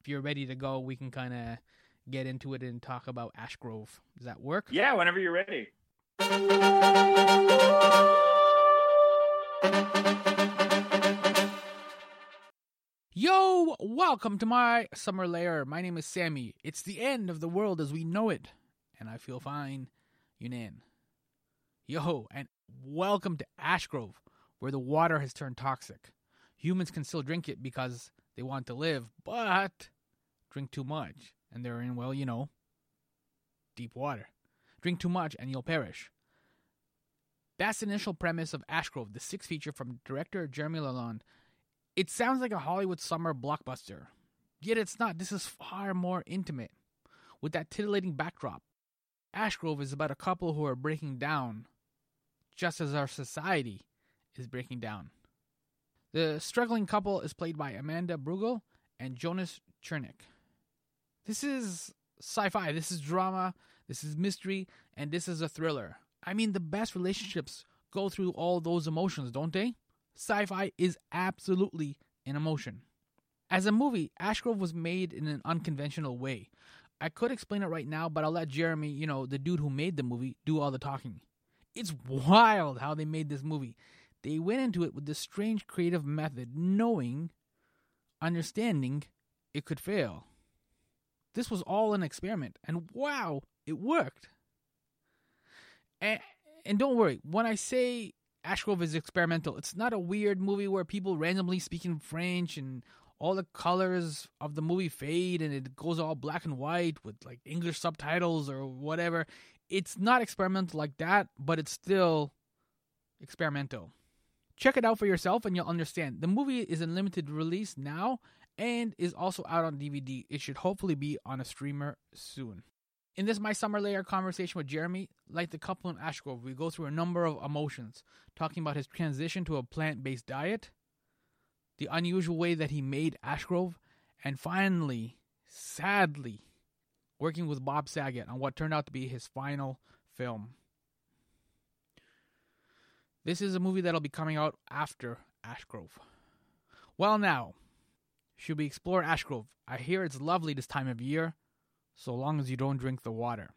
if you're ready to go, we can kind of get into it and talk about Ashgrove. Does that work? Yeah, whenever you're ready. Yo, welcome to my summer lair. My name is Sammy. It's the end of the world as we know it, and I feel fine. Younan. Yo, and welcome to Ashgrove, where the water has turned toxic. Humans can still drink it because they want to live, but drink too much, and they're in, well, you know, deep water. Drink too much and you'll perish. That's the initial premise of Ashgrove, the sixth feature from director Jeremy Lalonde. It sounds like a Hollywood summer blockbuster, yet it's not. This is far more intimate. With that titillating backdrop, Ashgrove is about a couple who are breaking down, just as our society is breaking down. The struggling couple is played by Amanda Brugel and Jonas Chernick. This is sci fi, this is drama, this is mystery, and this is a thriller. I mean, the best relationships go through all those emotions, don't they? Sci fi is absolutely an emotion. As a movie, Ashgrove was made in an unconventional way. I could explain it right now, but I'll let Jeremy, you know, the dude who made the movie, do all the talking. It's wild how they made this movie. They went into it with this strange creative method, knowing, understanding it could fail. This was all an experiment, and wow, it worked. And, and don't worry, when I say Ashgrove is experimental, it's not a weird movie where people randomly speak in French and all the colors of the movie fade and it goes all black and white with like English subtitles or whatever. It's not experimental like that, but it's still experimental. Check it out for yourself and you'll understand. The movie is in limited release now and is also out on DVD. It should hopefully be on a streamer soon. In this My Summer Lair conversation with Jeremy, like the couple in Ashgrove, we go through a number of emotions, talking about his transition to a plant based diet, the unusual way that he made Ashgrove, and finally, sadly, working with Bob Saget on what turned out to be his final film. This is a movie that'll be coming out after Ashgrove. Well, now, should we explore Ashgrove? I hear it's lovely this time of year, so long as you don't drink the water.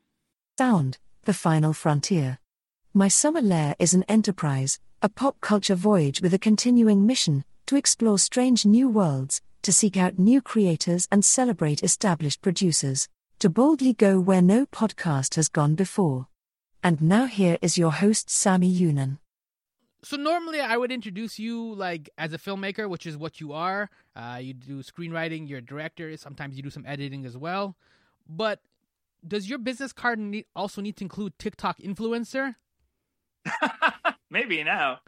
Sound, the final frontier. My Summer Lair is an enterprise, a pop culture voyage with a continuing mission to explore strange new worlds, to seek out new creators and celebrate established producers, to boldly go where no podcast has gone before. And now here is your host, Sammy Younan. So normally I would introduce you like as a filmmaker, which is what you are. Uh, you do screenwriting, you're a director. Sometimes you do some editing as well. But does your business card need, also need to include TikTok influencer? Maybe now.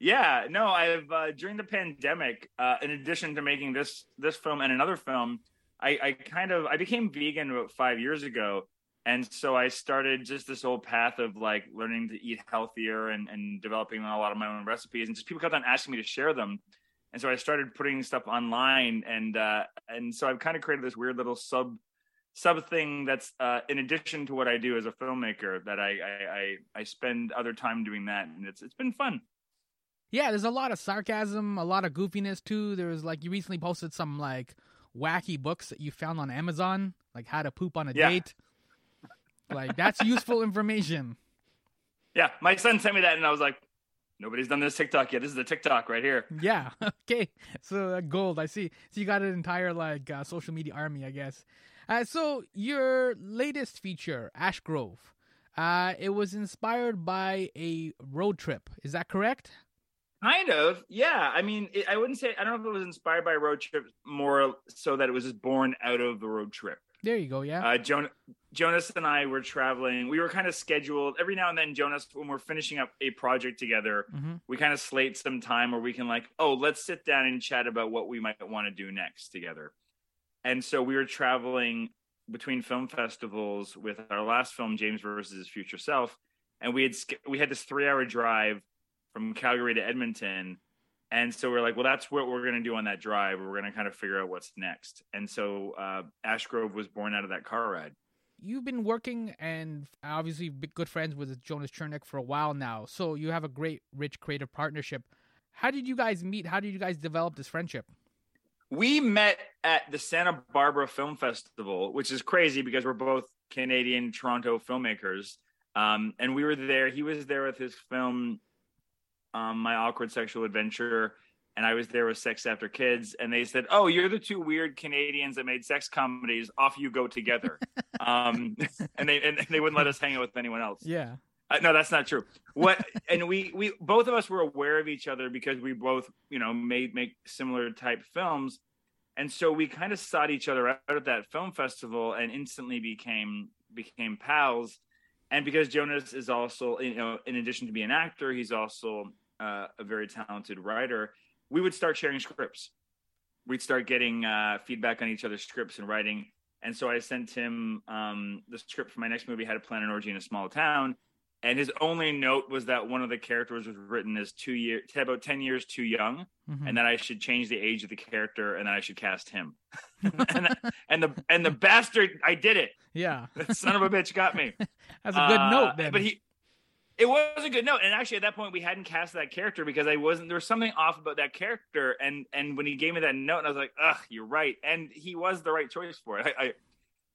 Yeah, no, I've uh, during the pandemic, uh, in addition to making this this film and another film, I, I kind of I became vegan about five years ago, and so I started just this whole path of like learning to eat healthier and and developing a lot of my own recipes, and just people kept on asking me to share them, and so I started putting stuff online, and uh, and so I've kind of created this weird little sub sub thing that's uh, in addition to what I do as a filmmaker that I, I I I spend other time doing that, and it's it's been fun. Yeah, there's a lot of sarcasm, a lot of goofiness too. There's like you recently posted some like wacky books that you found on Amazon, like how to poop on a Yeah. date. Like that's useful information. Yeah, my son sent me that, and I was like, nobody's done this TikTok yet. This is the TikTok right here. Yeah. Okay. So uh, gold. I see. So you got an entire like uh, social media army, I guess. Uh, so your latest feature, Ashgrove, uh, it was inspired by a road trip. Is that correct? Kind of, yeah. I mean, it, I wouldn't say I don't know if it was inspired by a road trip, more so that it was just born out of the road trip. There you go. Yeah. Uh, Jon- Jonas and I were traveling. We were kind of scheduled every now and then. Jonas, when we're finishing up a project together, hmm we kind of slate some time where we can like, oh, let's sit down and chat about what we might want to do next together. And so we were traveling between film festivals with our last film, James versus His Future Self, and we had we had this three hour drive from Calgary to Edmonton. And so we're like, well, that's what we're going to do on that drive. We're going to kind of figure out what's next. And so uh, Ashgrove was born out of that car ride. You've been working and obviously good friends with Jonas Chernick for a while now. So you have a great, rich creative partnership. How did you guys meet? How did you guys develop this friendship? we met at the Santa Barbara Film Festival, which is crazy because we're both Canadian Toronto filmmakers. Um, and we were there. He was there with his film, um, My Awkward Sexual Adventure, and I was there with Sex After Kids. And they said, "Oh, you're the two weird Canadians that made sex comedies. Off you go together." um, and they and they wouldn't let us hang out with anyone else. Yeah. Uh, no, that's not true. What and we we both of us were aware of each other because we both you know made make similar type films, and so we kind of sought each other out at that film festival and instantly became became pals. And because Jonas is also you know in addition to being an actor, he's also uh, a very talented writer. We would start sharing scripts. We'd start getting uh, feedback on each other's scripts and writing. And so I sent him um, the script for my next movie, How to Plan an Orgy in a Small Town and his only note was that one of the characters was written as two years about 10 years too young mm-hmm. and that i should change the age of the character and that i should cast him and, and, the and the bastard i did it yeah the son of a bitch got me that's a good uh, note then. but he it was a good. Note and actually at that point we hadn't cast that character because i wasn't there was something off about that character. And and when he gave me that note and i was like ugh you're right. And he was the right choice for it. I, I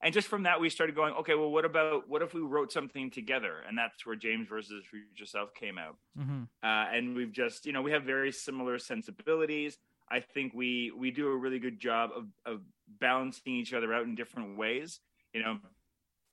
and just from that we started going okay well what about what if we wrote something together? And that's where james versus future self came out. Mm-hmm. uh, and we've just you know we have very similar sensibilities. I think we we do a really good job of, of balancing each other out in different ways. You know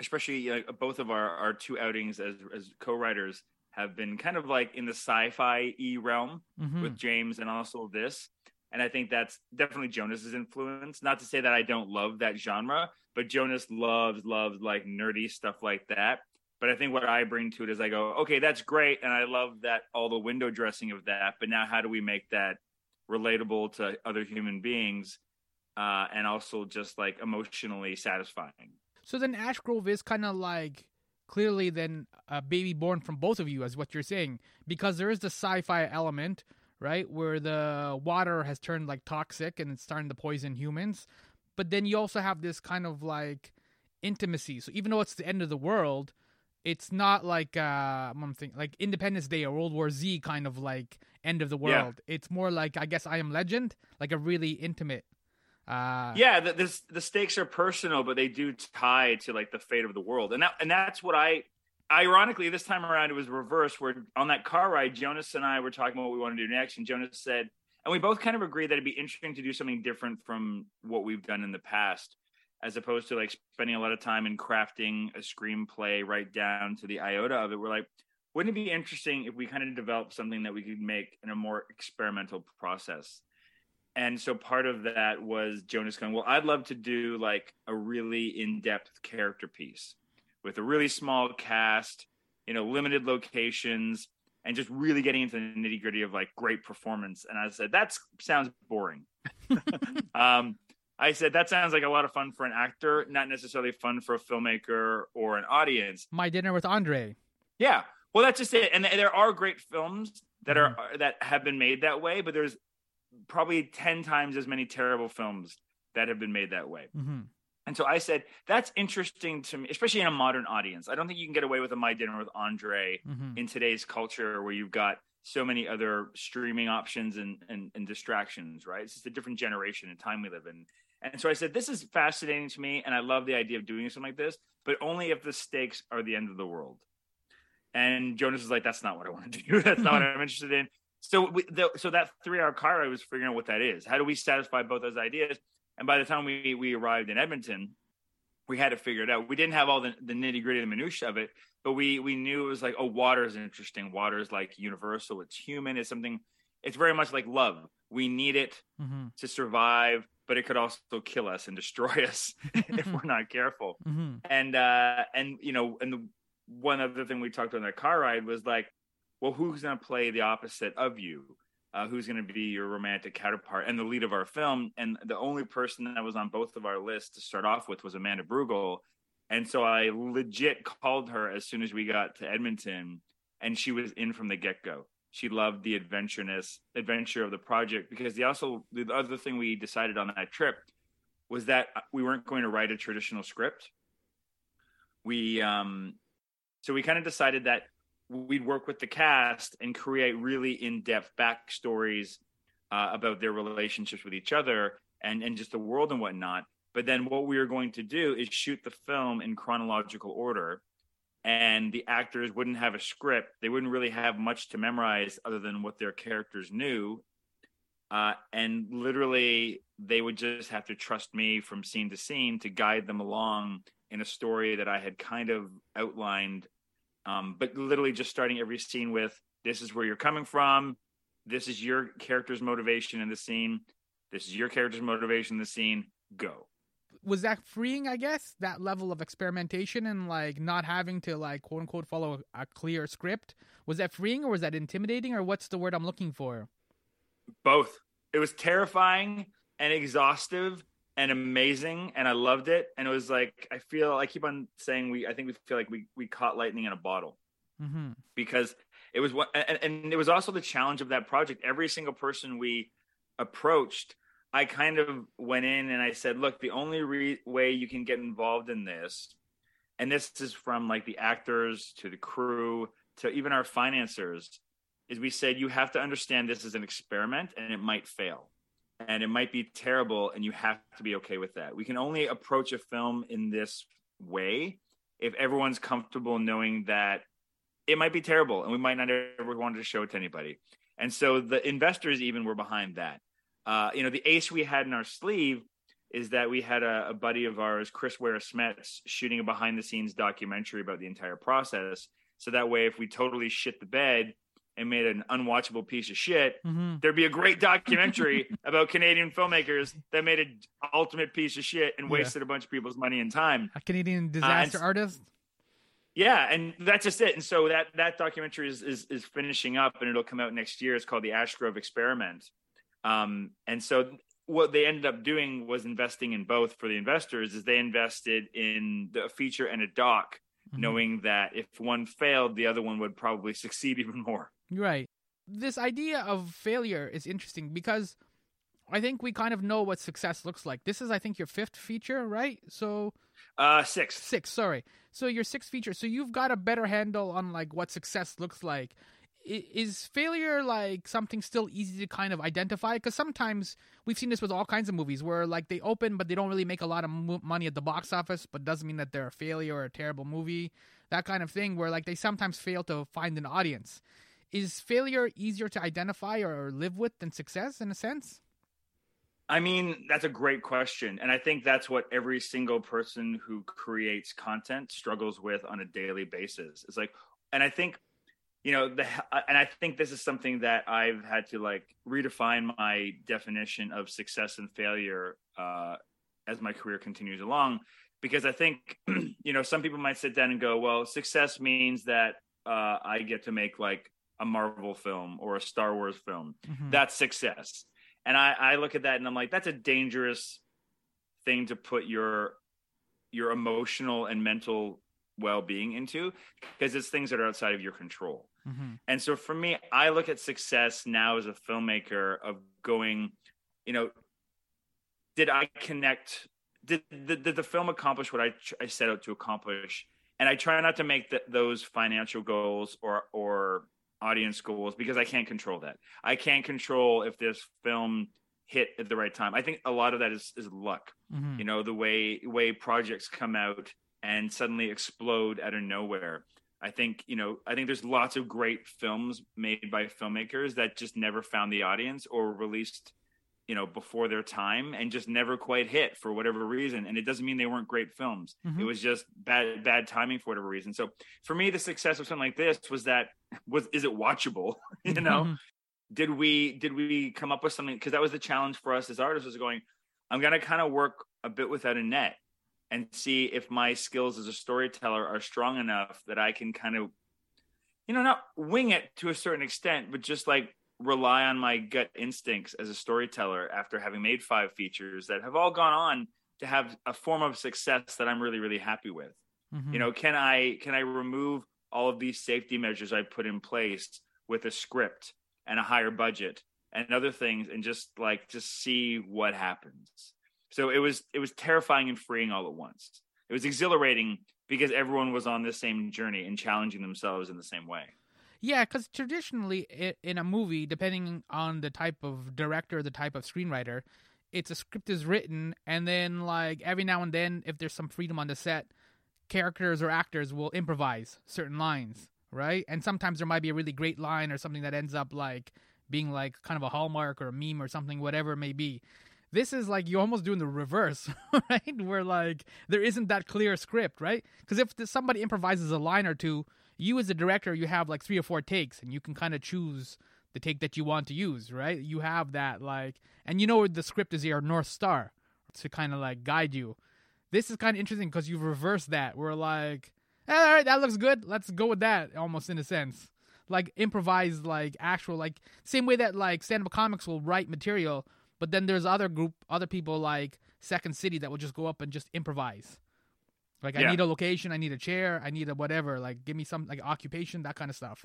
especially uh, both of our our two outings as as co-writers have been kind of like in the sci-fi e realm mm-hmm. with james and also this and I think that's definitely Jonas's influence. Not to say that I don't love that genre, but Jonas loves loves like nerdy stuff like that. But I think what I bring to it is I go, okay, that's great, and I love that all the window dressing of that. But now, how do we make that relatable to other human beings, uh, and also just like emotionally satisfying? So then, Ashgrove is kind of like clearly then a baby born from both of you, as what you're saying, because there is the sci-fi element right? Where the water has turned like toxic and it's starting to poison humans. But then you also have this kind of like intimacy. So even though it's the end of the world, it's not like uh I'm thinking like Independence Day or World War Z kind of like end of the world. Yeah. It's more like I guess I Am Legend, like a really intimate. Uh, yeah, the, the the stakes are personal, but they do tie to like the fate of the world, and that and that's what I ironically, this time around it was reversed. Where on that car ride, Jonas and I were talking about what we want to do next, and Jonas said, and we both kind of agreed that it'd be interesting to do something different from what we've done in the past, as opposed to like spending a lot of time in crafting a screenplay right down to the iota of it. We're like, wouldn't it be interesting if we kind of developed something that we could make in a more experimental process? And so part of that was Jonas going, well, I'd love to do like a really in-depth character piece with a really small cast, you know, limited locations, and just really getting into the nitty gritty of like great performance. And I said, that sounds boring. um, I said, that sounds like a lot of fun for an actor, not necessarily fun for a filmmaker or an audience. My Dinner with Andre. Yeah. Well, that's just it. And there are great films that are mm-hmm. that have been made that way, but there's probably 10 times as many terrible films that have been made that way. Mm-hmm. And so I said, that's interesting to me, especially in a modern audience. I don't think you can get away with a My Dinner with Andre mm-hmm. in today's culture where you've got so many other streaming options and, and, and distractions, right? It's just a different generation and time we live in. And so I said, this is fascinating to me. And I love the idea of doing something like this, but only if the stakes are the end of the world. And Jonas is like, that's not what I want to do. that's not what I'm interested in. So, we, the, so that three hour car, I was figuring out what that is. How do we satisfy both those ideas? And by the time we we arrived in Edmonton, we had to figure it out. We didn't have all the, the nitty gritty, the minutia of it, but we we knew it was like, oh, water is interesting. Water is like universal. It's human. It's something. It's very much like love. We need it mm-hmm. to survive, but it could also kill us and destroy us if we're not careful. Mm-hmm. And uh, and you know, and the one other thing we talked on that car ride was like, well, who's going to play the opposite of you? uh, who's going to be your romantic counterpart and the lead of our film. And the only person that was on both of our lists to start off with was Amanda Brugel. And so I legit called her as soon as we got to Edmonton, and she was in from the get go. She loved the adventureness, adventure of the project because the also the other thing we decided on that trip was that we weren't going to write a traditional script. We um, so we kind of decided that we'd work with the cast and create really in-depth backstories uh, about their relationships with each other and and just the world and whatnot. But then what we were going to do is shoot the film in chronological order, and the actors wouldn't have a script. They wouldn't really have much to memorize other than what their characters knew. Uh, and literally, they would just have to trust me from scene to scene to guide them along in a story that I had kind of outlined. Um, but literally, just starting every scene with this is where you're coming from. This is your character's motivation in the scene. This is your character's motivation in the scene. Go. Was that freeing, I guess, that level of experimentation and like not having to like quote unquote follow a clear script? Was that freeing or was that intimidating or what's the word I'm looking for? Both. It was terrifying and exhaustive and amazing and I loved it. And it was like I feel I keep on saying we I think we feel like we we caught lightning in a bottle. Mm-hmm. Because it was what and, and it was also the challenge of that project. Every single person we approached, I kind of went in and I said, look, the only re- way you can get involved in this, and this is from like the actors to the crew to even our financiers, is we said you have to understand this is an experiment and it might fail and it might be terrible and you have to be okay with that. We can only approach a film in this way if everyone's comfortable knowing that it might be terrible and we might not ever want to show it to anybody. And so the investors even were behind that. Uh, you know, the ace we had in our sleeve is that we had a, a buddy of ours, Chris Ware Smets, shooting a behind the scenes documentary about the entire process. So that way, if we totally shit the bed and made an unwatchable piece of shit, mm-hmm. there'd be a great documentary about Canadian filmmakers that made an ultimate piece of shit and wasted yeah. a bunch of people's money and time. A Canadian disaster uh, artist. Yeah, and that's just it. And so that that documentary is, is is finishing up, and it'll come out next year. It's called the Ashgrove Experiment. Um, and so what they ended up doing was investing in both for the investors. Is they invested in the feature and a doc, mm-hmm. knowing that if one failed, the other one would probably succeed even more. Right. This idea of failure is interesting because I think we kind of know what success looks like. This is, I think, your fifth feature, right? So, uh, six, six. Sorry. So your sixth feature. So you've got a better handle on like what success looks like. Is failure like something still easy to kind of identify? Because sometimes we've seen this with all kinds of movies where like they open but they don't really make a lot of money at the box office, but doesn't mean that they're a failure or a terrible movie. That kind of thing where like they sometimes fail to find an audience. Is failure easier to identify or live with than success in a sense? I mean, that's a great question. And I think that's what every single person who creates content struggles with on a daily basis. It's like, and I think, you know, the, and I think this is something that I've had to like redefine my definition of success and failure uh, as my career continues along. Because I think, you know, some people might sit down and go, well, success means that uh, I get to make like a Marvel film or a Star Wars film. Mm-hmm. That's success and I, I look at that and I'm like, that's a dangerous thing to put your your emotional and mental well-being into because it's things that are outside of your control. Mm-hmm. And so for me, I look at success now as a filmmaker of going, you know, did I connect? Did, did, did the film accomplish what I, I set out to accomplish? And I try not to make the, those financial goals or or audience goals because I can't control that. I can't control if this film hit at the right time. I think a lot of that is is luck. Mm-hmm. You know, the way way projects come out and suddenly explode out of nowhere. I think, you know, I think there's lots of great films made by filmmakers that just never found the audience or released you know before their time and just never quite hit for whatever reason. And it doesn't mean they weren't great films. Mm-hmm. it was just bad bad timing for whatever reason. So for me the success of something like this was that was is it watchable? You know? Mm-hmm. did we did we come up with something? Because that was the challenge for us as artists was going i'm going to kind of work a bit without a net and see if my skills as a storyteller are strong enough that i can kind of you know not wing it to a certain extent but just like rely on my gut instincts as a storyteller after having made five features that have all gone on to have a form of success that I'm really really happy with. Mm-hmm. You know, can I can I remove all of these safety measures I put in place with a script and a higher budget and other things and just like just see what happens. So it was it was terrifying and freeing all at once. It was exhilarating because everyone was on the same journey and challenging themselves in the same way. Yeah, because traditionally in a movie, depending on the type of director, the type of screenwriter, it's a script is written and then like every now and then if there's some freedom on the set characters or actors will improvise certain lines right? And sometimes there might be a really great line or something that ends up like being like kind of a hallmark or a meme or something whatever it may be. This is like you're almost doing the reverse right? Where like there isn't that clear script right? Because if somebody improvises a line or two you as a director you have like three or four takes and you can kind of choose the take that you want to use, right? You have that like, and you know the script is your north star to kind of like guide you. This is kind of interesting because you've reversed that. We're like, eh, all right, that looks good. Let's go with that. Almost in a sense, like improvise, like actual, like same way that like stand up comics will write material, but then there's other group, other people like Second City that will just go up and just improvise. Like I need a location, I need a chair, I need a whatever. Like give me some like occupation, that kind of stuff.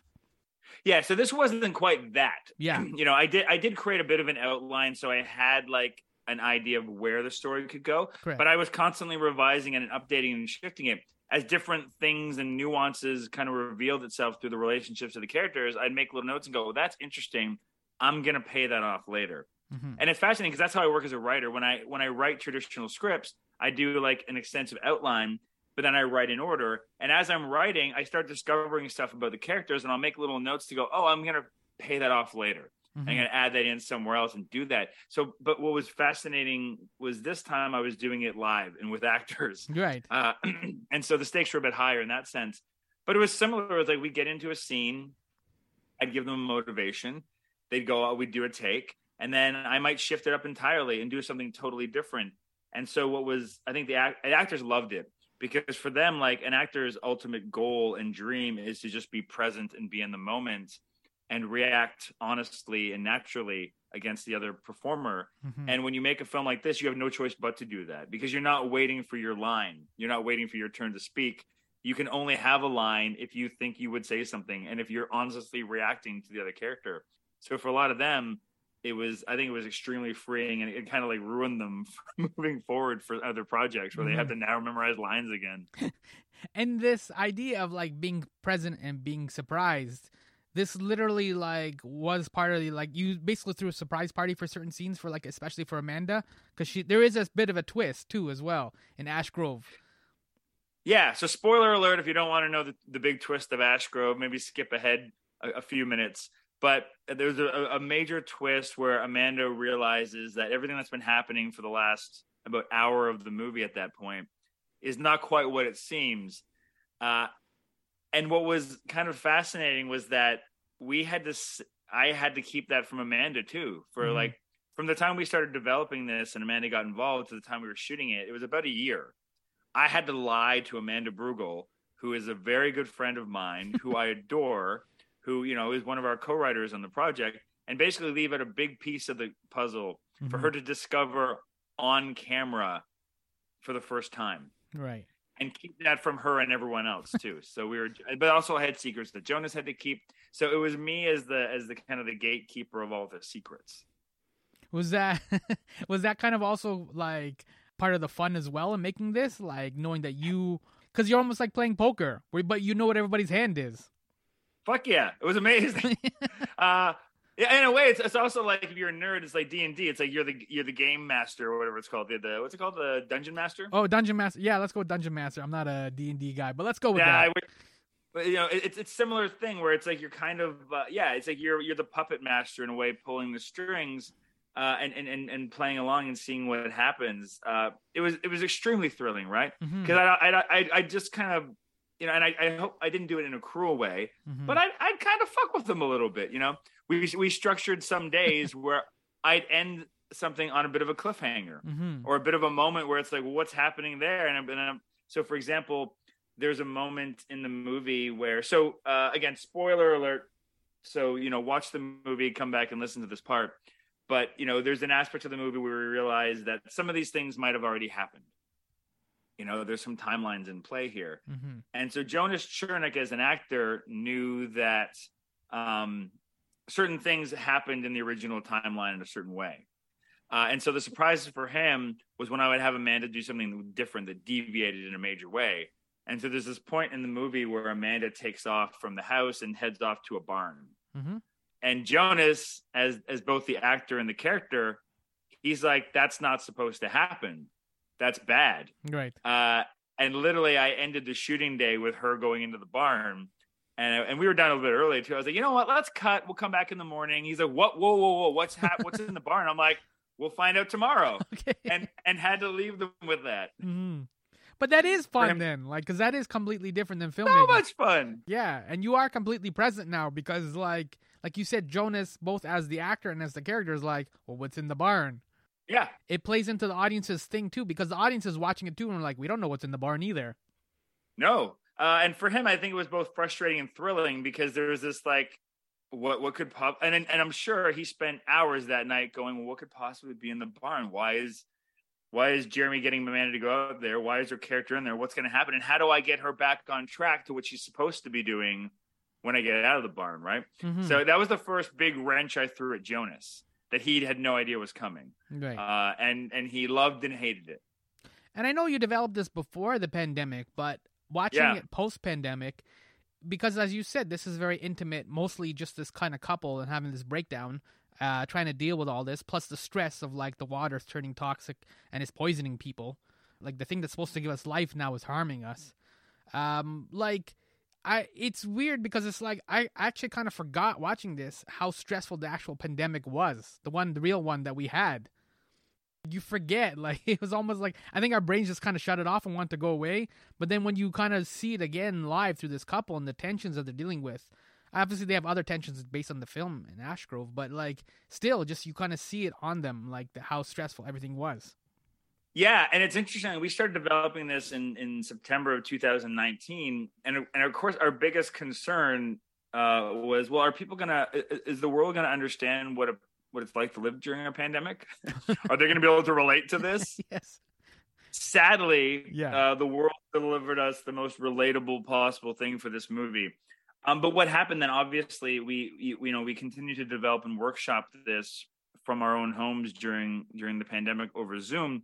Yeah, so this wasn't quite that. Yeah. you know, I did I did create a bit of an outline so I had like an idea of where the story could go, Correct. but I was constantly revising and updating and shifting it as different things and nuances kind of revealed itself through the relationships of the characters. I'd make little notes and go, well, "That's interesting. I'm going to pay that off later." Mm-hmm. And it's fascinating because that's how I work as a writer. When I when I write traditional scripts, I do like an extensive outline but then I write in order. And as I'm writing, I start discovering stuff about the characters, and I'll make little notes to go, oh, I'm going to pay that off later. Mm-hmm. I'm going to add that in somewhere else and do that. So, but what was fascinating was this time I was doing it live and with actors. Right. Uh, and so the stakes were a bit higher in that sense. But it was similar. It was like we get into a scene, I'd give them a motivation. They'd go, oh, we'd do a take. And then I might shift it up entirely and do something totally different. And so what was, I think the, act- the actors loved it because for them like an actor's ultimate goal and dream is to just be present and be in the moment and react honestly and naturally against the other performer. Mm-hmm. and when you make a film like this you have no choice but to do that because you're not waiting for your line. You're not waiting for your turn to speak. You can only have a line if you think you would say something and if you're honestly reacting to the other character. So for a lot of them it was I think it was extremely freeing and it kind of like ruined them moving forward for other projects where mm-hmm. they have mm-hmm. to now memorize lines again. and this idea of like being present and being surprised this literally like was part of the like you basically threw a surprise party for certain scenes for like especially for Amanda because she there is a bit of a twist too as well in Ashgrove. Yeah, so spoiler alert if you don't want to know the, the big twist of Ashgrove, maybe skip ahead a, a few minutes. But there's a, a major twist where Amanda realizes that everything that's been happening for the last about hour of the movie at that point is not quite what it seems. Uh, and what was kind of fascinating was that we had to, I had to keep that from Amanda too, for mm-hmm. like from the time we started developing this and Amanda got involved to the time we were shooting it, it was about a year. I had to lie to Amanda Brugel, who is a very good friend of mine, who I adore, who you know is one of our co-writers on the project, and basically leave out a big piece of the puzzle mm-hmm. for her to discover on camera for the first time. Right. And keep that from her and everyone else too. so we were, but also had secrets that Jonas had to keep. So it was me as the as the kind of the gatekeeper of all the secrets. Was that was that kind of also like part of the fun as well in making this, like knowing that you, because you're almost like playing poker, but you know what everybody's hand is. Fuck yeah, it was amazing. uh, yeah, in a way, it's, it's also like if you're a nerd, it's like D and D. It's like you're the you're the game master or whatever it's called. The, the what's it called? The dungeon master. Oh, dungeon master. Yeah, let's go with dungeon master. I'm not a D and D guy, but let's go with yeah, that. but you know, it, it's it's similar thing where it's like you're kind of uh, yeah, it's like you're you're the puppet master in a way, pulling the strings. Uh, and, and and playing along and seeing what happens. Uh, it was it was extremely thrilling, right? Because mm-hmm. I, I, I I just kind of you know, and I, I hope I didn't do it in a cruel way, mm-hmm. but I I'd kind of fuck with them a little bit, you know. We we structured some days where I'd end something on a bit of a cliffhanger mm-hmm. or a bit of a moment where it's like, well, what's happening there? And, I'm, and I'm, so, for example, there's a moment in the movie where, so uh, again, spoiler alert. So you know, watch the movie, come back and listen to this part. But you know, there's an aspect of the movie where we realize that some of these things might have already happened you know there's some timelines in play here mm-hmm. and so jonas chernick as an actor knew that um, certain things happened in the original timeline in a certain way uh, and so the surprise for him was when i would have amanda do something different that deviated in a major way and so there's this point in the movie where amanda takes off from the house and heads off to a barn mm-hmm. and jonas as as both the actor and the character he's like, "That's not supposed to happen. That's bad." Right. Uh, and literally, I ended the shooting day with her going into the barn, and and we were done a little bit early too. I was like, "You know what? Let's cut. We'll come back in the morning." He's like, "What? Whoa, whoa, whoa! What's hap- What's in the barn?" I'm like, "We'll find out tomorrow." Okay. And and had to leave them with that. hmm But that is fun him- then, like, because that is completely different than filming. So much fun. Yeah, and you are completely present now because, like, like you said, Jonas, both as the actor and as the character, is like, well, what's in the barn? Yeah. It plays into the audience's thing too because the audience is watching it too, and we're like, we don't know what's in the barn either. No. Uh, and for him, I think it was both frustrating and thrilling because there was this like, what what could pop, and and I'm sure he spent hours that night going, well, what could possibly be in the barn? Why is why is Jeremy getting Amanda to go out there? Why is her character in there? What's going to happen? And how do I get her back on track to what she's supposed to be doing when I get out of the barn? Right. Mhm. So that was the first big wrench I threw at Jonas that he had no idea was coming, right. uh, and and he loved and hated it. And I know you developed this before the pandemic, but watching Yeah. it post pandemic, because as you said, this is very intimate, mostly just this kind of couple and having this breakdown, uh, trying to deal with all this, plus the stress of like the water's turning toxic and is poisoning people. Like the thing that's supposed to give us life now is harming us. Um, like I, it's weird because it's like I actually kind of forgot watching this how stressful the actual pandemic was, the one, the real one that we had. You forget like it was almost like i think our brains just kind of shut it off and want to go away but then when you kind of see it again live through this couple and the tensions that they're dealing with obviously they have other tensions based on the film in ashgrove but like still just you kind of see it on them like the, how stressful everything was Yeah, and it's interesting. We started developing this in in September of 2019, and and of course, our biggest concern uh, was, well, are people gonna? Is the world gonna understand what a what it's like to live during a pandemic? are they gonna be able to relate to this? yes Sadly, Yeah. uh, the world delivered us the most relatable possible thing for this movie. Um, but what happened then? Obviously, we you, you know we continued to develop and workshop this from our own homes during during the pandemic over Zoom.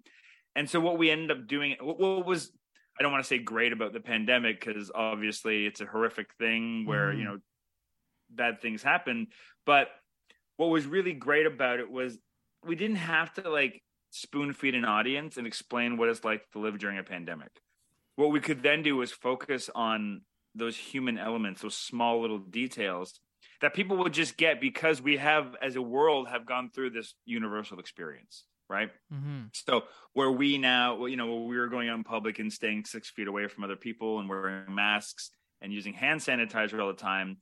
And so what we ended up doing, what, what was I don't want to say great about the pandemic because obviously it's a horrific thing where Mhm. you know bad things happen. But what was really great about it was we didn't have to like spoon feed an audience and explain what it's like to live during a pandemic. What we could then do was focus on those human elements, those small little details that people would just get because we have, as a world, have gone through this universal experience, right? mm-hmm. So where we now, you know, we were going out in public and staying six feet away from other people and wearing masks and using hand sanitizer all the time,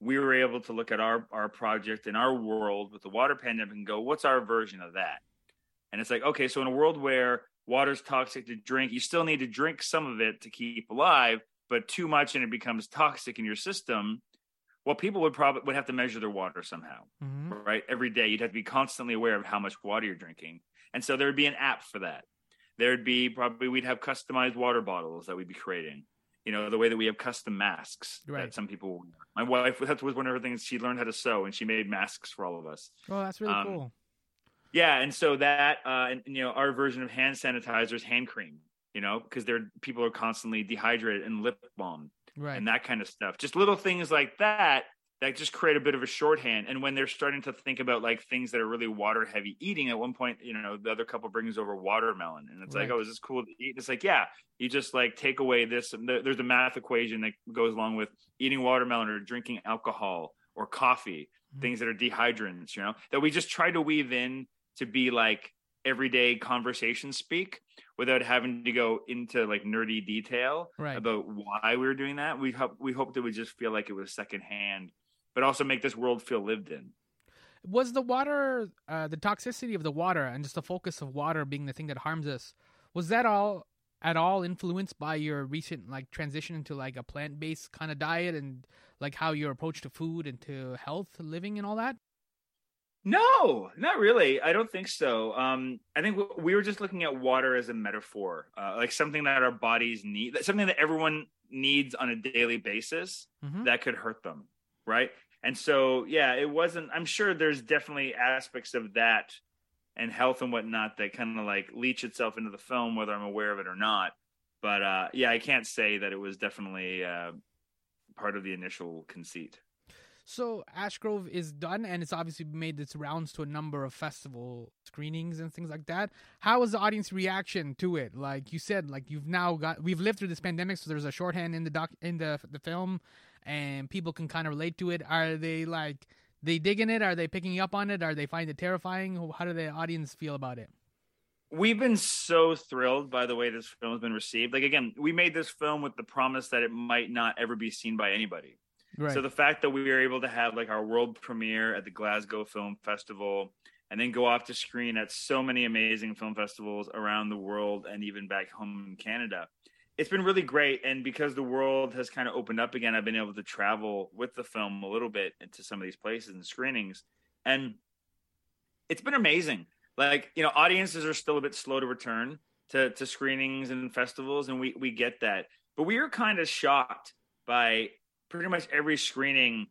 we were able to look at our our project in our world with the water pandemic and go, what's our version of that? And it's like, okay, so in a world where water's toxic to drink, you still need to drink some of it to keep alive, but too much and it becomes toxic in your system. Well, people would probably would have to measure their water somehow Mm-hmm. right? Every day, you'd have to be constantly aware of how much water you're drinking. And so there would be an app for that. There'd be probably, we'd have customized water bottles that we'd be creating. You know, the way that we have custom masks Right. that some people, my wife, that was one of her things. She learned how to sew and she made masks for all of us. oh that's really Um, cool Yeah. And so that, uh, and, you know, our version of hand sanitizers, hand cream, you know, because there people are constantly dehydrated and lip balm right and that kind of stuff. Just little things like that that just create a bit of a shorthand. And when they're starting to think about like things that are really water heavy eating, at one point, you know, the other couple brings over watermelon, and it's like, oh, is this cool to eat? It's like, yeah, you just like take away this. and there- There's a math equation that goes along with eating watermelon or drinking alcohol or coffee, Mhm. things that are dehydrants. You know, that we just try to weave in to be like everyday conversation speak without having to go into like nerdy detail Right. about why we were doing that. We hope we hoped it would just feel like it was secondhand, but also make this world feel lived in. was the water uh, the toxicity of the water and just the focus of water being the thing that harms us was that all at all influenced by your recent like transition into like a plant-based kind of diet and like how your approach to food and to health living and all that No, not really. I don't think so. Um, I think w- we were just looking at water as a metaphor, uh, like something that our bodies need, something that everyone needs on a daily basis Mhm. that could hurt them, right? And so, yeah, it wasn't. I'm sure there's definitely aspects of that and health and whatnot that kind of like leach itself into the film, whether I'm aware of it or not. But uh, yeah, I can't say that it was definitely uh, part of the initial conceit. So Ashgrove is done, and it's obviously made its rounds to a number of festival screenings and things like that. How was the audience reaction to it? Like you said, like you've now got we've lived through this pandemic, so there's a shorthand in the doc in the the film, and people can kind of relate to it. Are they like they digging it? Are they picking up on it? Are they finding it terrifying? How do the audience feel about it? We've been so thrilled by the way this film has been received. Like again, we made this film with the promise that it might not ever be seen by anybody. Right. So the fact that we were able to have like our world premiere at the Glasgow Film Festival and then go off to screen at so many amazing film festivals around the world and even back home in Canada. It's been really great and because the world has kind of opened up again, I've been able to travel with the film a little bit into some of these places and screenings and it's been amazing. Like, you know, audiences are still a bit slow to return to to screenings and festivals and we we get that. But we are kind of shocked by pretty much every screening,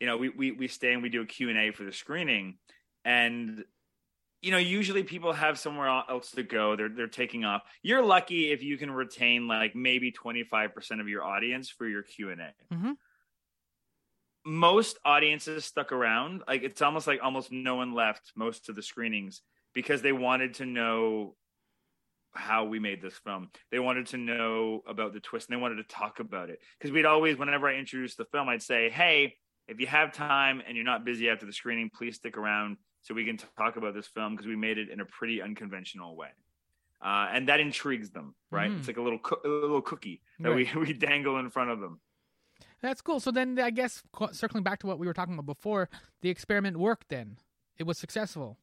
you know, we we we stay and we do a Q&A for the screening and you know, usually people have somewhere else to go. They're they're taking off. You're lucky if you can retain like maybe 25% of your audience for your Q&A. Mm-hmm. Most audiences stuck around. Like it's almost like almost no one left most of the screenings because they wanted to know how we made this film. They wanted to know about the twist and they wanted to talk about it. Because we'd always, whenever I introduced the film, I'd say, hey, if you have time and you're not busy after the screening, please stick around so we can talk about this film because we made it in a pretty unconventional way. Uh, and that intrigues them, right? Mm. It's like a little co- a little cookie that right. we, we dangle in front of them. That's cool. So then, I guess circling back to what we were talking about before, the experiment worked. Then it was successful.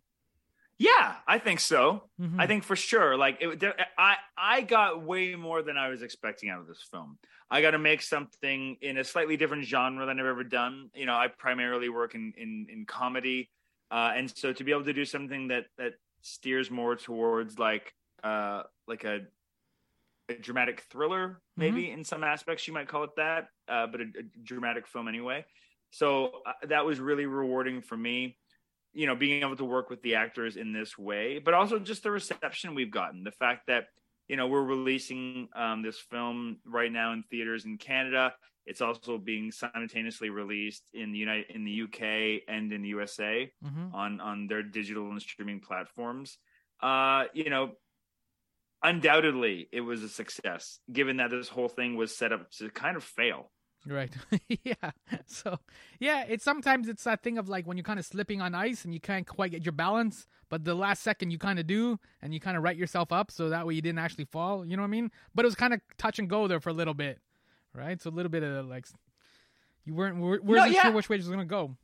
Yeah, I think so. Mm-hmm. I think for sure. Like, it, I I got way more than I was expecting out of this film. I got to make something in a slightly different genre than I've ever done. You know, I primarily work in in, in comedy, uh, and so to be able to do something that that steers more towards like uh like a a dramatic thriller, maybe mm-hmm. in some aspects you might call it that, uh, but a, a dramatic film anyway. So uh, that was really rewarding for me you know being able to work with the actors in this way but also just the reception we've gotten the fact that you know we're releasing um, this film right now in theaters in canada it's also being simultaneously released in the united in the uk and in the usa mm-hmm. on on their digital and streaming platforms uh you know undoubtedly it was a success given that this whole thing was set up to kind of fail Right. yeah. So yeah, it's sometimes it's that thing of like when you're kind of slipping on ice and you can't quite get your balance, but the last second you kind of do, and you kind of right yourself up so that way you didn't actually fall. You know what I mean? But it was kind of touch and go there for a little bit, right? So a little bit of like you weren't weren't no, yeah. sure which way it was gonna go.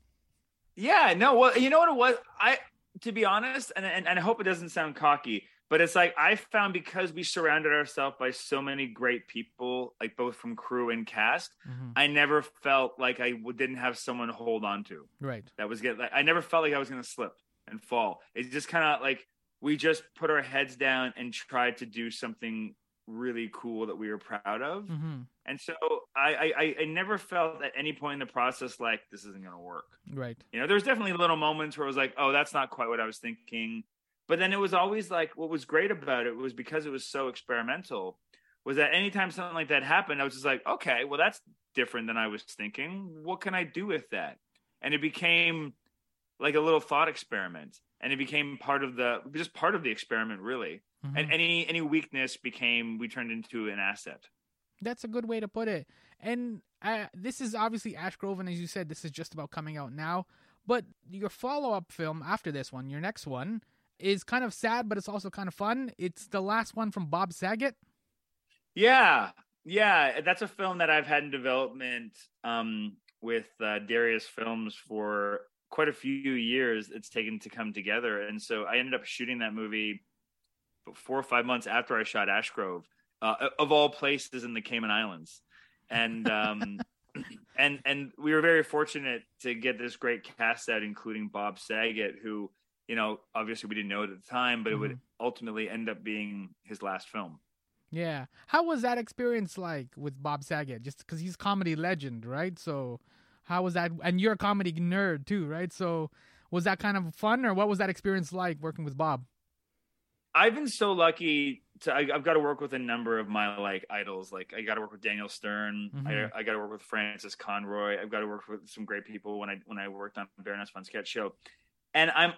Yeah. No. Well, you know what it was. I to be honest, and and, and I hope it doesn't sound cocky but it's like I found because we surrounded ourselves by so many great people, like both from crew and cast, mm-hmm. I never felt like I didn't have someone to hold on to. Right. That was good. Like, I never felt like I was going to slip and fall. It's just kind of like we just put our heads down and tried to do something really cool that we were proud of. Mm-hmm. And so I, I, I never felt at any point in the process like this isn't going to work. Right. You know, there's definitely little moments where I was like, oh, that's not quite what I was thinking but then it was always like what was great about it was because it was so experimental was that anytime something like that happened i was just like okay well that's different than i was thinking what can i do with that and it became like a little thought experiment and it became part of the just part of the experiment really mm-hmm. and any any weakness became we turned into an asset that's a good way to put it and uh, this is obviously ashgrove and as you said this is just about coming out now but your follow-up film after this one your next one is kind of sad, but it's also kind of fun. It's the last one from Bob Saget. Yeah, yeah, that's a film that I've had in development um, with uh, Darius Films for quite a few years. It's taken to come together, and so I ended up shooting that movie four or five months after I shot Ashgrove, uh, of all places in the Cayman Islands, and. Um, and and we were very fortunate to get this great cast out, including Bob Saget, who you know, obviously we didn't know it at the time, but mm-hmm. it would mm-hmm. ultimately end up being his last film. Yeah. How was that experience like with Bob Saget? Just because he's comedy legend, right? So, how was that? And you're a comedy nerd too, right? So, was that kind of fun, or what was that experience like working with Bob? I've been so lucky to I, have got to work with a number of my like idols. Like I got to work with Daniel Stern. Mhm. I, I got to work with Frances Conroy. I've got to work with some great people when I when I worked on Baroness von Sketch Show, and I'm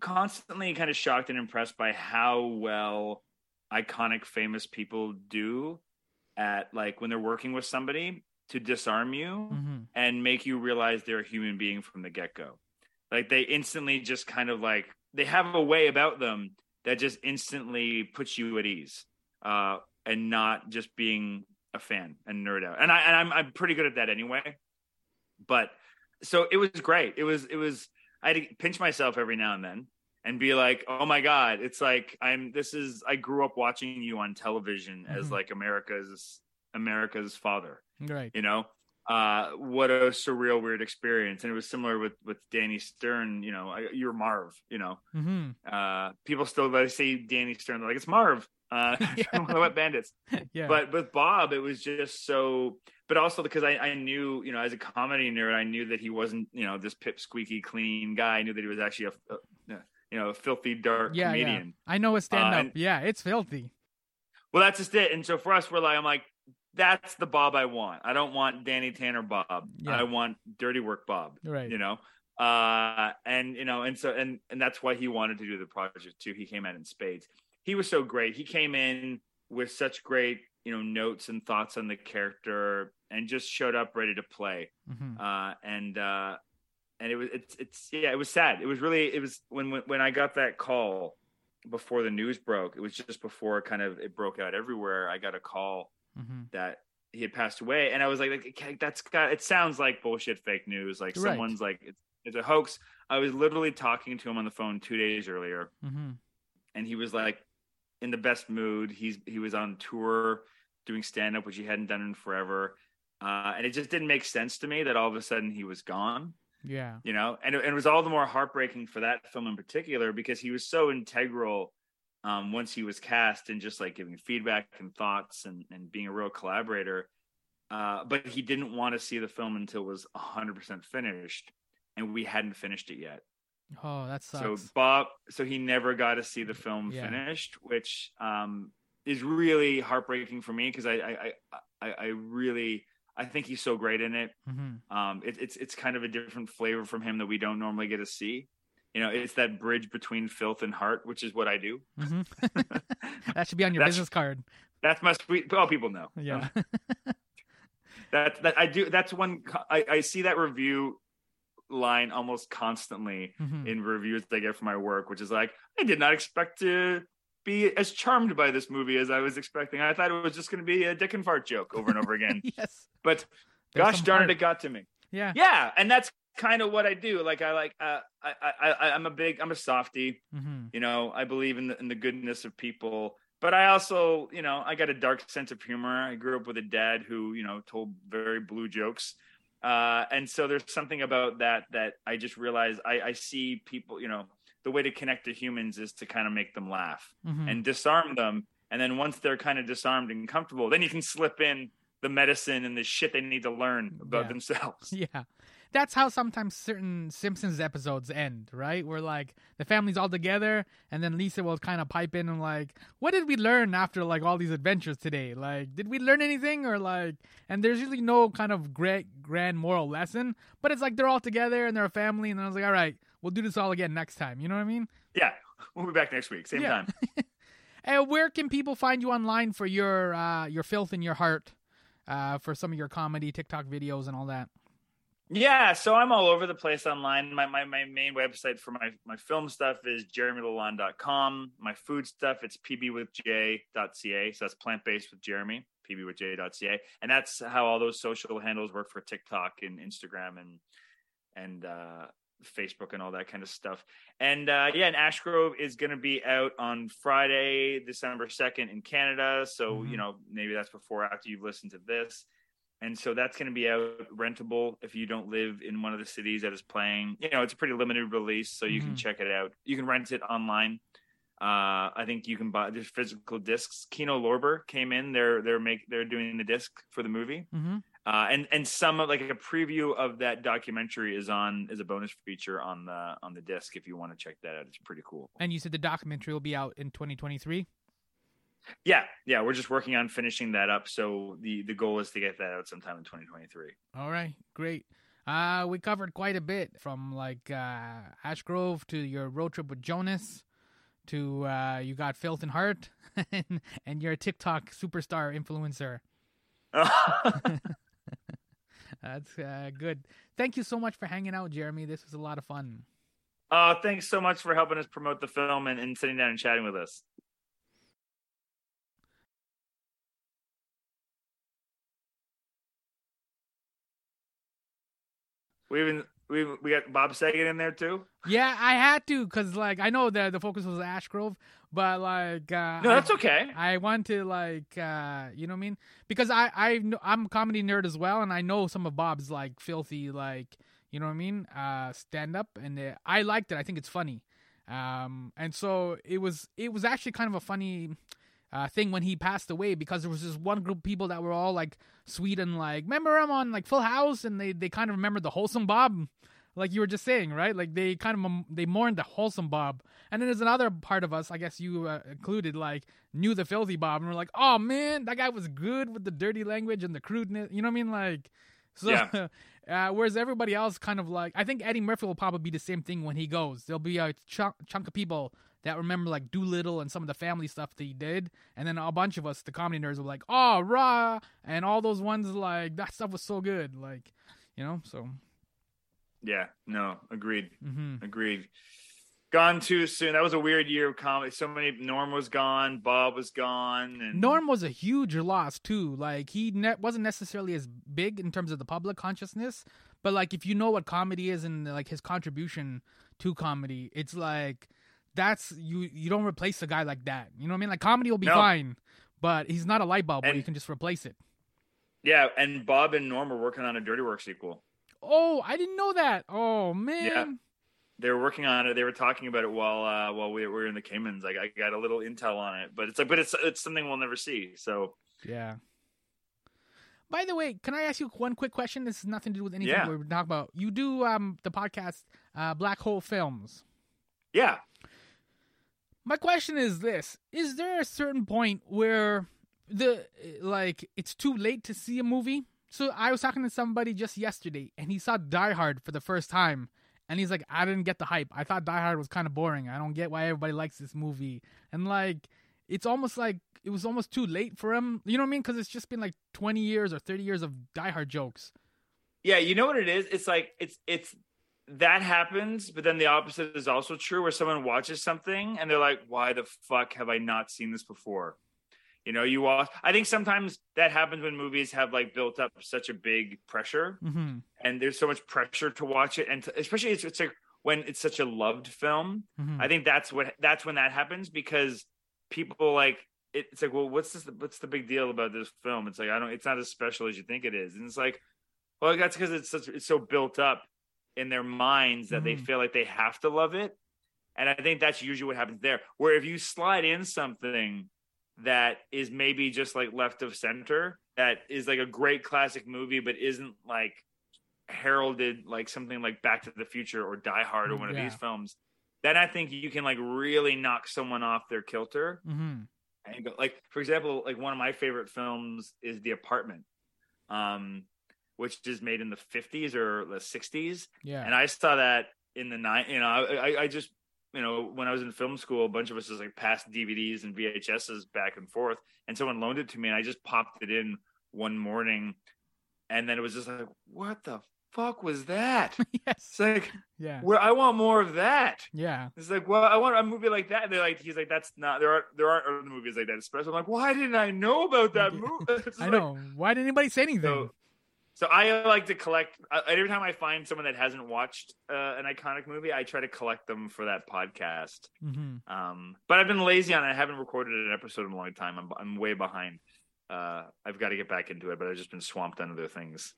constantly kind of shocked and impressed by how well iconic famous people do at like when they're working with somebody to disarm you hmm and make you realize they're a human being from the get-go like they instantly just kind of like they have a way about them that just instantly puts you at ease uh and not just being a fan and nerd out and i and i'm, I'm pretty good at that anyway but so it was great it was it was i had to pinch myself every now and then and be like oh my god it's like i'm this is i grew up watching you on television as Mhm. like america's america's father Right. you know uh what a surreal weird experience and it was similar with with danny stern you know I, you're marv you know hmm uh people still they say danny stern they're like it's marv uh Yeah. from the wet bandits Yeah. but with bob it was just so but also because I, I knew you know as a comedy nerd i knew that he wasn't you know this pip squeaky clean guy i knew that he was actually a, a you know a filthy dark yeah, yeah. comedian I know a stand up. and- yeah, it's filthy. well that's just it and so for us we're like i'm like that's the bob i want. I don't want danny tanner bob. Yeah. i want dirty work bob Right. you know? Uh and you know and so and and that's why he wanted to do the project too. He came out in spades. He was so great. He came in with such great you know notes and thoughts on the character and just showed up ready to play. Hmm uh and uh and it was it's it's yeah it was sad. It was really it was when when, when i got that call before the news broke it was just before kind of it broke out everywhere i got a call hmm that he had passed away. And i was like, like that's got it sounds like bullshit fake news. Like Right. someone's like it's, it's a hoax. I was literally talking to him on the phone two days earlier. Hmm and he was like in the best mood. He's he was on tour doing stand up which he hadn't done in forever. Uh, and it just didn't make sense to me that all of a sudden he was gone Yeah. you know? And it, and it was all the more heartbreaking for that film in particular because he was so integral um, once he was cast and just like giving feedback and thoughts and, and being a real collaborator uh, but he didn't want to see the film until it was 100% finished and we hadn't finished it yet Oh, that sucks. so bob so he never got to see the film Yeah. finished which um, is really heartbreaking for me because I, I I I really I think he's so great in it hmm um, it, it's it's kind of a different flavor from him that we don't normally get to see. You know, it's that bridge between filth and heart, which is what I do. hmm that should be on your That's- business card. That's my sweet. Well, people know. Yeah. that that I do. That's one. I, I see that review line almost constantly Mhm. in reviews that I get for my work, which is like, I did not expect to be as charmed by this movie as I was expecting. I thought it was just going to be a dick and fart joke over and over again. yes. But There's gosh darn heart. it, it got to me. Yeah. yeah and that's kind of what i do like i like uh, I, I i i'm a big i'm a softie hmm you know i believe in the, in the goodness of people but i also you know i got a dark sense of humor i grew up with a dad who you know told very blue jokes uh and so there's something about that that i just realize i i see people you know the way to connect to humans is to kind of make them laugh hmm and disarm them. And then once they're kind of disarmed and comfortable, then you can slip in the medicine and the shit they need to learn about Yeah. themselves. Yeah. That's how sometimes certain Simpsons episodes end, right? Where like the family's all together and then Lisa will kind of pipe in and like, what did we learn after like all these adventures today? Like, did we learn anything or like and there's usually no kind of great grand moral lesson, but it's like they're all together and they're a family and I was like, all right, we'll do this all again next time. You know what I mean? Yeah, we'll be back next week, same Yeah. time. Uh, where can people find you online for your uh, your filth in your heart, uh, for some of your comedy TikTok videos and all that? Yeah, so I'm all over the place online. My my, my main website for my, my film stuff is jeremylalonde.com. My food stuff, it's pbwithj.ca. So that's plant based with Jeremy, pbwithj.ca. And that's how all those social handles work for TikTok and Instagram and and uh, Facebook and all that kind of stuff. And uh, yeah, and Ashgrove is going to be out on Friday, December 2nd in Canada. So, Mhm. you know, maybe that's before after you've listened to this and so that's going to be out rentable if you don't live in one of the cities that is playing you know it's a pretty limited release so you can Mhm. check it out you can rent it online uh i think you can buy there's physical discs kino lorber came in they're they're make they're doing the disc for the movie Mm-hmm. Uh, and and some of like a preview of that documentary is on is a bonus feature on the on the disc if you want to check that out. It's pretty cool. And you said the documentary will be out in 2023. Yeah, yeah, we're just working on finishing that up. So the the goal is to get that out sometime in 2023. All right, great. Uh, we covered quite a bit from like uh, Ashgrove to your road trip with Jonas to uh, you got Filth and Heart and, and you're a TikTok superstar influencer. That's uh, good. Thank you so much for hanging out, Jeremy. This was a lot of fun. Uh, thanks so much for helping us promote the film and, and sitting down and chatting with us. We even we we got Bob Saget in there too. Yeah, I had to because like I know that the focus was Ashgrove, but like uh, no, that's I, okay. I want to like uh, you know what I mean because I I I'm a comedy nerd as well, and I know some of Bob's like filthy like you know what I mean uh, stand up, and uh, I liked it. I think it's funny, um, and so it was it was actually kind of a funny. Uh, thing when he passed away because there was this one group of people that were all like sweet and like remember him on like Full House and they they kind of remembered the wholesome Bob like you were just saying, right? Like they kind of they mourned the wholesome Bob, and then there's another part of us, I guess you uh, included, like knew the filthy Bob, and we're like, oh man, that guy was good with the dirty language and the crudeness. You know what I mean? Like, so. Yeah. Uh, whereas everybody else kind of like, I think Eddie Murphy will probably be the same thing when he goes. There'll be a chunk, chunk of people that remember like Dolittle and some of the family stuff that he did, and then a bunch of us, the comedy nerds, were like, "Oh, rah!" and all those ones like that stuff was so good, like you know. So yeah, no, agreed, mm-hmm. agreed. Gone too soon. That was a weird year of comedy. So many. Norm was gone. Bob was gone. And... Norm was a huge loss too. Like he ne- wasn't necessarily as big in terms of the public consciousness, but like if you know what comedy is and like his contribution to comedy, it's like that's you. You don't replace a guy like that. You know what I mean? Like comedy will be no. fine, but he's not a light bulb and, where you can just replace it. Yeah, and Bob and Norm are working on a Dirty Work sequel. Oh, I didn't know that. Oh man. Yeah. They were working on it. They were talking about it while uh, while we were in the Caymans. Like I got a little intel on it, but it's like, but it's it's something we'll never see. So yeah. By the way, can I ask you one quick question? This has nothing to do with anything yeah. we're talking about. You do um the podcast uh, Black Hole Films. Yeah. My question is this: Is there a certain point where the like it's too late to see a movie? So I was talking to somebody just yesterday, and he saw Die Hard for the first time, and he's like, "I didn't get the hype. I thought Die Hard was kind of boring. I don't get why everybody likes this movie." And like, it's almost like it was almost too late for him. You know what I mean? Because it's just been like twenty years or thirty years of Die Hard jokes. Yeah, you know what it is? It's like it's it's that happens, but then the opposite is also true, where someone watches something and they're like, "Why the fuck have I not seen this before?" You know, you watch. I think sometimes that happens when movies have like built up such a big pressure, mm-hmm. and there's so much pressure to watch it, and to, especially it's, it's like when it's such a loved film. Mm-hmm. I think that's what that's when that happens because people like it, it's like, well, what's this? What's the big deal about this film? It's like I don't. It's not as special as you think it is, and it's like, well, that's because it's such it's so built up in their minds that Mm-hmm. they feel like they have to love it, and I think that's usually what happens there. Where if you slide in something that is maybe just like left of center that is like a great classic movie but isn't like heralded like something like back to the future or die hard or one of these films then i think you can like really knock someone off their kilter Mm-hmm. and go like for example like one of my favorite films is the apartment um which is made in the 50s or the 60s Yeah. and I saw that in the night. You know, I, I just you know when I was in film school, a bunch of us just like passed DVDs and VHSs back and forth, and someone loaned it to me, and I just popped it in one morning, and then it was just like, what the fuck was that? yes. It's like, Yeah. where I want more of that. Yeah. It's like, well, I want a movie like that. And they're like, he's like, that's not there aren't there aren't other movies like that. Especially, I'm like, why didn't I know about that movie? I like- know. Why didn't anybody say anything? so, so I like to collect. Uh, every time I find someone that hasn't watched uh, an iconic movie, I try to collect them for that podcast. mm-hmm. Um, but I've been lazy on it. I haven't recorded an episode in a long time. I'm I'm way behind. Uh, I've got to get back into it, but I've just been swamped on other things.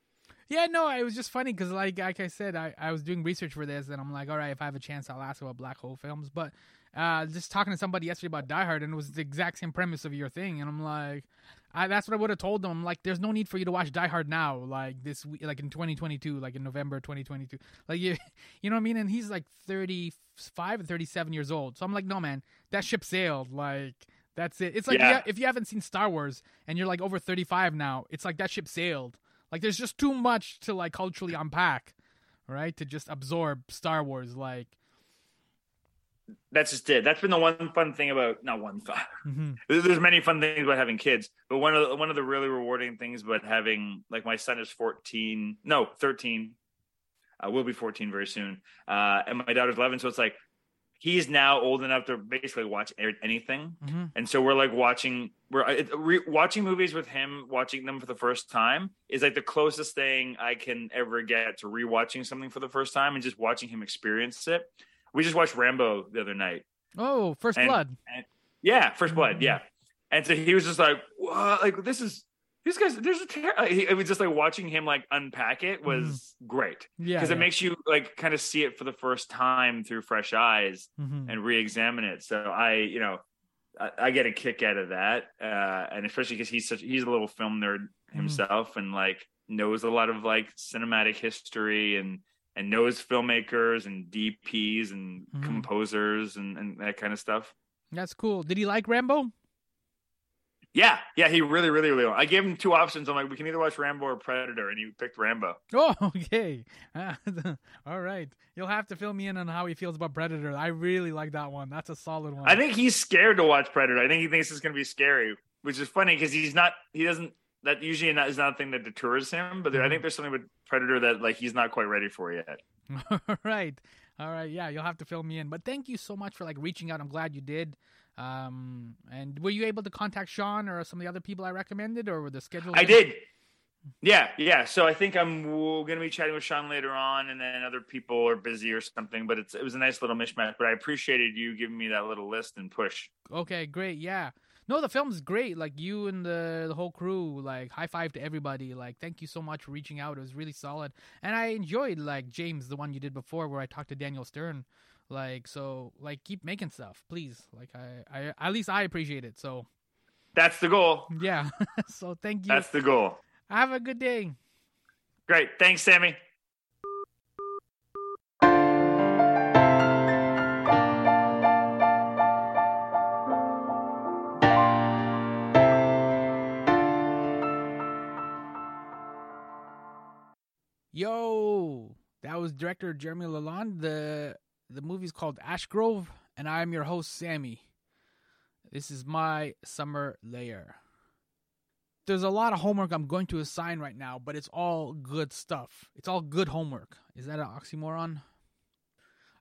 Yeah, no, it was just funny because, like, like I said, I, I was doing research for this, and I'm like, all right, if I have a chance, I'll ask about black hole films. But uh, just talking to somebody yesterday about Die Hard, and it was the exact same premise of your thing, and I'm like, I, that's what I would have told them. I'm like, there's no need for you to watch Die Hard now, like this, like in 2022, like in November 2022, like you, you know what I mean? And he's like 35 and 37 years old, so I'm like, no, man, that ship sailed, like. That's it. It's like Yeah. yeah, if you haven't seen Star Wars and you're like over 35 now, it's like that ship sailed. Like there's just too much to like culturally unpack, right? To just absorb Star Wars like That's just it. That's been the one fun thing about not one fun. mhm. There's many fun things about having kids, but one of the, one of the really rewarding things about having like my son is 14, no 13, uh, will be 14 very soon, uh, and my daughter's 11. So it's like he's now old enough to basically watch anything, Mhm. and so we're like watching we're re- watching movies with him, watching them for the first time is like the closest thing I can ever get to rewatching something for the first time and just watching him experience it. We just watched Rambo the other night. Oh, First And- Blood. Yeah, First Blood. Yeah, and so he was just like, "What? Like this is these guys. There's a ter-. It was just like watching him like unpack it was great Yeah. because yeah. it makes you like kind of see it for the first time through fresh eyes Mhm. and re-examine it. So I, you know, I, I get a kick out of that, uh, and especially because he's such he's a little film nerd himself and like knows a lot of like cinematic history and and knows filmmakers and DPs and Mhm. composers and, and that kind of stuff. That's cool. Did he like Rambo? Yeah, yeah, he really, really, really. I gave him two options. I'm like, we can either watch Rambo or Predator, and he picked Rambo. Oh, okay. All right. You'll have to fill me in on how he feels about Predator. I really like that one. That's a solid one. I think he's scared to watch Predator. I think he thinks it's going to be scary, which is funny because he's not. He doesn't. That usually not, is not a thing that deters him. But there, I think there's something with Predator that like he's not quite ready for yet. All right. All right. Yeah, you'll have to fill me in. But thank you so much for like reaching out. I'm glad you did. Um, and were you able to contact Sean or some of the other people I recommended, or were the schedule? I did. Yeah, yeah. So I think I'm going to be chatting with Sean later on, and then other people are busy or something. But it's it was a nice little mishmash. But I appreciated you giving me that little list and push. Okay, great. Yeah. No, the film's great. Like you and the the whole crew, like high five to everybody. Like thank you so much for reaching out. It was really solid. And I enjoyed like James, the one you did before where I talked to Daniel Stern. Like so like keep making stuff, please. Like I, I at least I appreciate it. So That's the goal. yeah. so thank you. That's the goal. Have a good day. Great. Thanks, Sammy. Was director Jeremy Lalonde. The the movie's called Ashgrove, and I'm your host Sammy. This is My Summer Lair. There's a lot of homework I'm going to assign right now, but it's all good stuff. It's all good homework. Is that an oxymoron?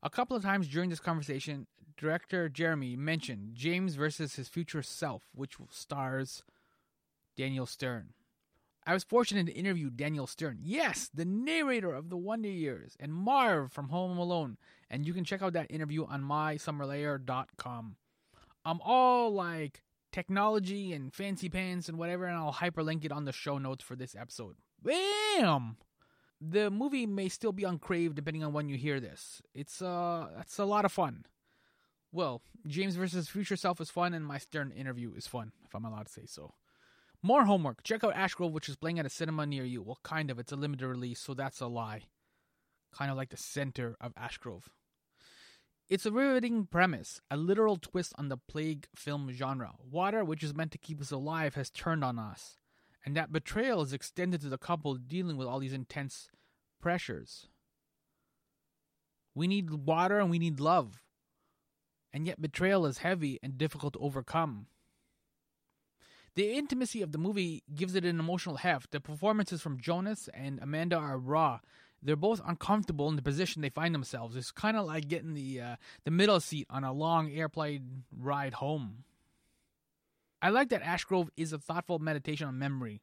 A couple of times during this conversation, director Jeremy mentioned James versus his future self, which stars Daniel Stern. I was fortunate to interview Daniel Stern. Yes, the narrator of The Wonder Years and Marv from Home Alone. And you can check out that interview on mysummerlair.com. I'm all like technology and fancy pants and whatever, and I'll hyperlink it on the show notes for this episode. Bam! The movie may still be on Crave depending on when you hear this. It's uh it's a lot of fun. Well, James versus Future Self is fun, and my Stern interview is fun, if I'm allowed to say so. More homework. Check out Ashgrove, which is playing at a cinema near you. Well, kind of. It's a limited release, so that's a lie. Kind of like the center of Ashgrove. It's a riveting premise, a literal twist on the plague film genre. Water, which is meant to keep us alive, has turned on us. And that betrayal is extended to the couple dealing with all these intense pressures. We need water and we need love. And yet, betrayal is heavy and difficult to overcome. The intimacy of the movie gives it an emotional heft. The performances from Jonas and Amanda are raw. They're both uncomfortable in the position they find themselves. It's kind of like getting the uh, the middle seat on a long airplane ride home. I like that Ashgrove is a thoughtful meditation on memory,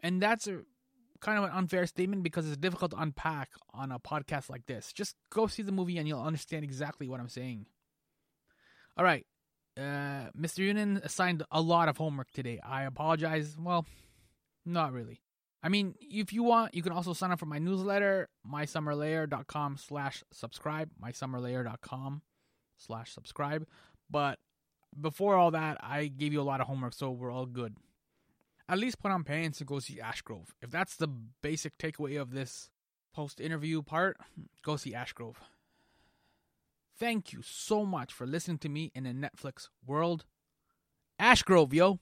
and that's a kind of an unfair statement because it's difficult to unpack on a podcast like this. Just go see the movie and you'll understand exactly what I'm saying. All right, uh, Mr. Younan assigned a lot of homework today. I apologize. Well, not really. I mean, if you want, you can also sign up for my newsletter, mysummerlair.com slash subscribe, mysummerlair.com slash subscribe. But before all that, I gave you a lot of homework, so we're all good. At least put on pants and go see Ashgrove. If that's the basic takeaway of this post interview part, go see Ashgrove. Thank you so much for listening to me in the Netflix world. Ashgrove, yo.